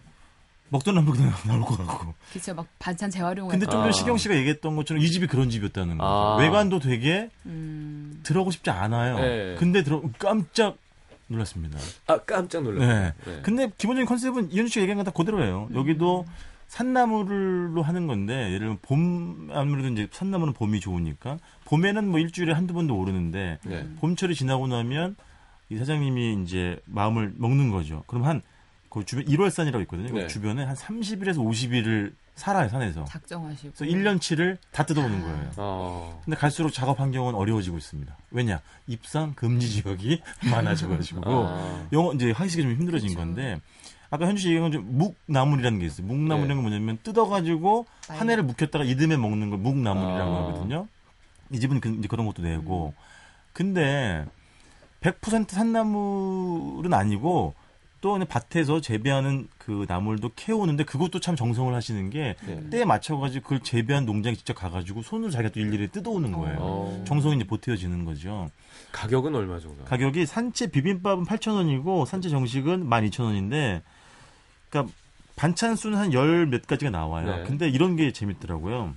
먹던 남북 <laughs> 나올 것 같고. 그렇죠. 막 반찬 재활용. 근데 좀 전에 아. 시경 씨가 얘기했던 것처럼 이 집이 그런 집이었다는 거죠. 아. 외관도 되게 음, 들어가고 싶지 않아요. 네. 근데 들어 깜짝 놀랐습니다. 아, 깜짝 놀랐어요. 네. 네. 근데 기본적인 컨셉은 이현주 씨가 얘기한 건 다 그대로예요. 여기도 산나물로 하는 건데 예를 들면 봄 아무래도 이제 산나물은 봄이 좋으니까 봄에는 뭐 일주일에 한두 번도 오르는데 네. 봄철이 지나고 나면 이 사장님이 이제 마음을 먹는 거죠. 그럼 한 그 주변 1월산이라고 있거든요. 네. 그 주변에 한 30일에서 50일을 살아요, 산에서. 작정하시고. 그래서 1년치를 다 뜯어오는 아. 거예요. 어. 근데 갈수록 작업 환경은 어려워지고 있습니다. 왜냐? 입상 금지 지역이 <laughs> 많아져가지고 아. 영어 이제 하기가 좀 힘들어진 그렇죠. 건데 아까 현주 씨 얘기한 좀 묵나물이라는 게 있어요. 묵나물이라는 건 뭐냐면 뜯어가지고 한 해를 묵혔다가 이듬해 먹는 걸 묵나물이라고 아. 하거든요. 이 집은 그, 이제 그런 것도 내고 음. 근데 100% 산나물은 아니고 또 밭에서 재배하는 그 나물도 캐오는데 그것도 참 정성을 하시는 게 네. 때에 맞춰가지고 그걸 재배한 농장에 직접 가가지고 손으로 자기가 또 일일이 뜯어오는 거예요. 어. 정성이 이제 보태어지는 거죠. 가격은 얼마 정도? 가격이 산채 비빔밥은 8,000원이고 산채 정식은 12,000원인데 그러니까 반찬 수는 한 열 몇 가지가 나와요. 네. 근데 이런 게 재밌더라고요.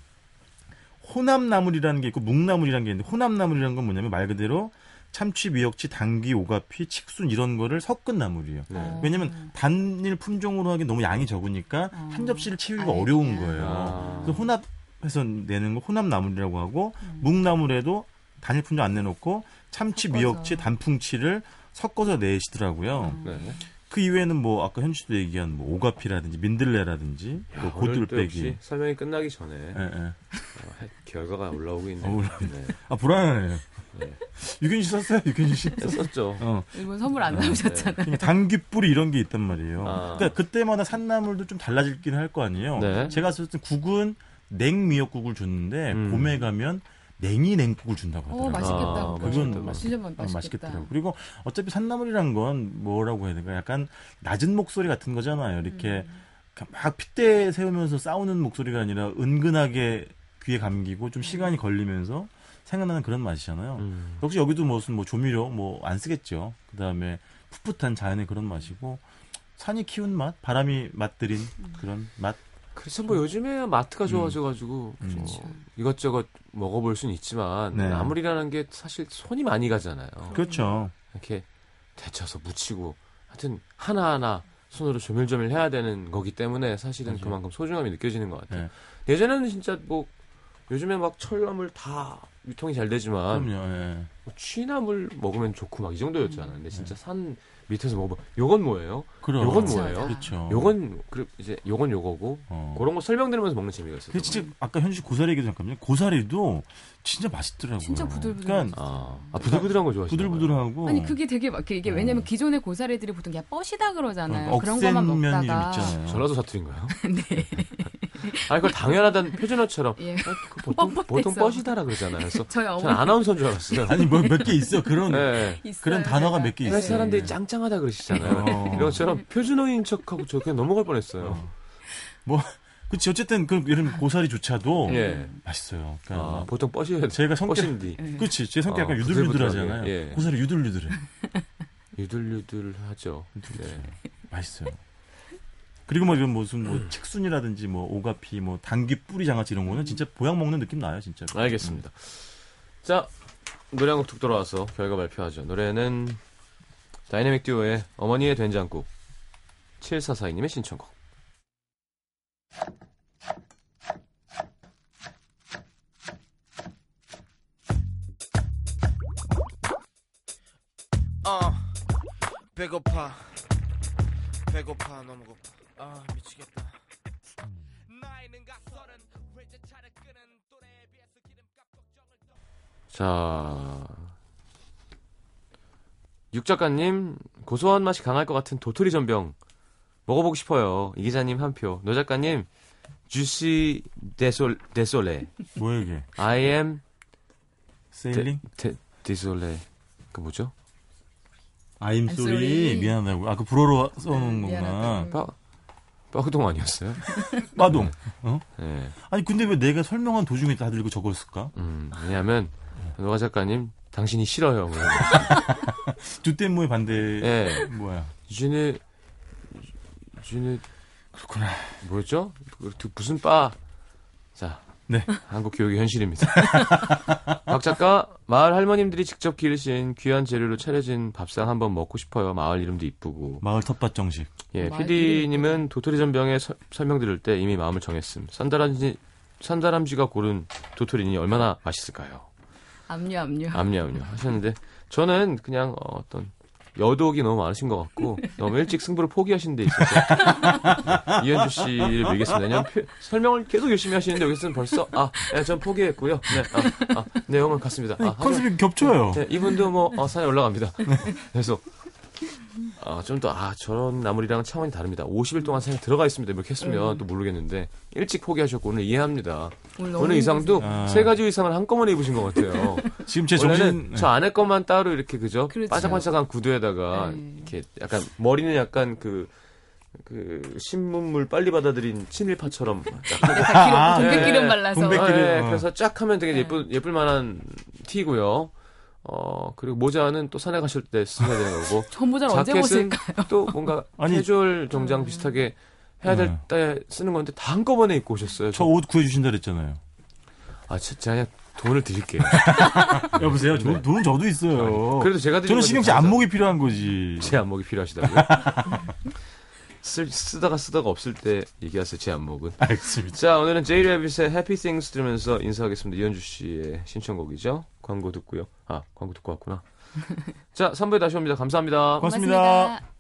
호남나물이라는 게 있고 묵나물이라는 게 있는데 호남나물이라는 건 뭐냐면 말 그대로 참치, 미역치, 당귀, 오가피, 칡순 이런 거를 섞은 나물이에요. 네. 왜냐면 단일 품종으로 하기 너무 양이 적으니까 어. 한 접시를 채우기가 아예 어려운. 거예요. 아. 그래서 혼합해서 내는 거 혼합나물이라고 하고 음. 묵나물에도 단일 품종 안 내놓고 참치, 섞어서. 미역치, 단풍치를 섞어서 내시더라고요. 음. 네. 그 이외에는 뭐 아까 현씨 도 얘기한 뭐 오가피라든지 민들레라든지 뭐 오늘 때 고들빼기. 설명이 끝나기 전에 예, 예. 어, 해- 결과가 올라오고 있네요. 어, 올라오고 네. 아 불안해요. 네. 유균 씨 썼어요? 유균 씨? 했었죠. 어. 일본 선물 안 나오셨잖아요. 그러니까 당귀 뿌리 이런 게 있단 말이에요. 아. 그러니까 그때마다 산나물도 좀 달라지긴 할 거 아니에요. 네. 제가 썼을 때 국은 냉미역국을 줬는데 음. 봄에 가면 냉이 냉국을 준다고 어, 하더라고요. 맛있겠다. 아, 그거. 맛있겠다, 맛있- 맛있- 맛- 아, 맛있겠다. 맛있겠더라고. 그리고 어차피 산나물이란 건 뭐라고 해야 될까? 약간 낮은 목소리 같은 거잖아요. 이렇게 음. 막 핏대 세우면서 싸우는 목소리가 아니라 은근하게 귀에 감기고 좀 시간이 걸리면서 생각나는 그런 맛이잖아요. 음. 역시 여기도 무슨 뭐 조미료 뭐 안 쓰겠죠. 그 다음에 풋풋한 자연의 그런 맛이고 산이 키운 맛, 바람이 맛들인 그런 맛. 그래서 뭐 요즘에 마트가 좋아져가지고 음. 뭐 이것저것 먹어볼 수는 있지만 네. 나물이라는 게 사실 손이 많이 가잖아요. 그렇죠. 이렇게 데쳐서 무치고 하여튼 하나하나 손으로 조밀조밀 해야 되는 거기 때문에 사실은 맞아요. 그만큼 소중함이 느껴지는 것 같아요. 네. 예전에는 진짜 뭐 요즘에 막 철나물 다 유통이 잘 되지만 그럼요. 예. 뭐 취나물 먹으면 좋고 막 이 정도였잖아요. 근데 진짜 산 밑에서 먹어봐. 요건 뭐예요? 그럼. 요건. 뭐예요? 그렇죠. 요건 그 이제 요건 요거고 어. 그런 거 설명드리면서 먹는 재미가 있어요. 그 진짜 아까 현지 고사리 얘기도 잠깐만요. 고사리도 진짜 맛있더라고요. 진짜 부들부들. 그러니까 아, 아 부들부들한 거 좋아하시나요? 부들부들하고 아니 그게 되게 막 이게 어. 왜냐면 기존의 고사리들이 보통 그냥 뻐시다 그러잖아요. 어, 그런 것만 좀 먹다가 있잖아요. 전라도 사투리인가요? <laughs> 네. <laughs> <laughs> 아니 그걸 당연하다는 표준어처럼 예. 어, 그 보통. 보통 뻐시다라 그러잖아요. 그래서 어머니 아나운서인 줄 알았어요. 아니 뭐 몇 개 있어 그런 네. 그런 단어가. 몇개 옛날 있어요. 사람들이 네. 짱짱하다 그러시잖아요. 어. 이런 것처럼 표준어인 척하고 저 그냥 넘어갈 뻔했어요. 뭐 그치 어쨌든 그 들면 고사리조차도 예. 맛있어요. 그러니까 아, 막 보통 뻐시 제가 성격 뻐신디 예. 그렇지 제 성격 아, 약간 유들유들하잖아요. 예. 고사리 유들유들해. <laughs> 유들유들하죠. 네. 맛있어요. 그리고 뭐 이런 무슨 뭐 칡순이라든지 뭐 오가피 뭐 당귀 뿌리 장아찌 이런 거는 진짜 보양 먹는 느낌 나요 진짜. 알겠습니다. 자 노래 한 곡 툭 돌아와서 결과 발표하죠. 노래는 다이내믹 듀오의 어머니의 된장국 7442님의 신청곡. 어 배고파 배고파 너무 고파 아 미치겠다 나이는가 서른 회제차를 끄는 또래에 비해서 기름값 걱정을 더 자. 육 작가님, 고소한 맛이 강할 것 같은 도토리 전병. 먹어보고 싶어요. 이 기자님 한 표. 노 작가님, Je suis désol, désolé. 뭐야 이게? I am sailing? Dé, désolé. 그 뭐죠? I'm sorry. 미안하다고. 아 그 불어로 써놓은 거구나. 미안하다. 빠, 빠우동 아니었어요? <laughs> 빠동. 어? 예. 아니 근데 왜 내가 설명한 도중에 다들 이거 적었을까? 음, 왜냐면, 노가 작가님, 당신이 싫어요. 주tem모의 <laughs> 반대. 예. 뭐야? 주는, 주는, 그렇구나. 뭐였죠? 그, 무슨 바. 자. 네. <laughs> 한국 교육의 현실입니다. <laughs> 박 작가, 마을 할머님들이 직접 기르신 귀한 재료로 차려진 밥상 한번 먹고 싶어요. 마을 이름도 이쁘고. 마을 텃밭 정식. 예, 마을 PD님은 도토리 전병에 서- 설명 들을 때 이미 마음을 정했음. 산다람쥐, 산다람쥐가 고른 도토리니 얼마나 맛있을까요? 압류 압류. 암요, 암요. 하셨는데, 저는 그냥 어, 어떤 여독이 너무 많으신 것 같고, 너무 일찍 승부를 포기하신 데 있어서, <laughs> 이현주 씨를 밀겠습니다. 왜냐면 표- 설명을 계속 열심히 하시는데, 여기서는 벌써, 아, 네, 전 포기했고요. 네, 아, 아, 내용은 같습니다. 아, 컨셉이 겹쳐요. 네, 이분도 뭐 어, 산에 올라갑니다. 그래서 아, 좀 더 아, 저런 나물이랑은 차원이 다릅니다. 50일 동안 산에 들어가 있습니다. 이렇게 했으면 또 모르겠는데 일찍 포기하셨고 오늘 이해합니다. 오늘 오늘 의상도 아. 세 가지 의상을 한꺼번에 입으신 것 같아요. <laughs> 지금 제 정신. 네. 저 안에 것만 따로 이렇게 그죠? 그렇죠. 반짝반짝한 구두에다가 네. 이렇게 약간 머리는 약간 그 그 신문물 빨리 받아들인 친일파처럼 <laughs> 아, 동백기름 네. 발라서. 동백기름. 아. 그래서 쫙 하면 되게 네. 예쁠, 예쁠 만한 티고요. 어, 그리고 모자는 또 산에 가실 때 쓰셔야 되는 거고. <laughs> 전 모자를 언제 벗을까요? 또 뭔가 <laughs> 아니, 캐주얼 정장 비슷하게 해야 될 네. 때 쓰는 건데 다 한꺼번에 입고 오셨어요. 저 옷 구해주신다 그랬잖아요. 아, 그냥 돈을 드릴게요. <laughs> 여보세요. 돈, 네. 돈은 저도 있어요. 그래도 제가 저는 신경 씨 진짜 안목이 필요한 거지. 제 안목이 필요하시다고요? 쓰, 쓰다가 쓰다가 없을 때 얘기하세요, 제 안목은. 알겠습니다. 자, 오늘은 제이 레빗의 Happy Things 들으면서 인사하겠습니다. 이현주 씨의 신청곡이죠. 광고 듣고요. 아, 광고 듣고 왔구나. <laughs> 자, 3부에 다시 옵니다. 감사합니다. 고맙습니다. 고맙습니다.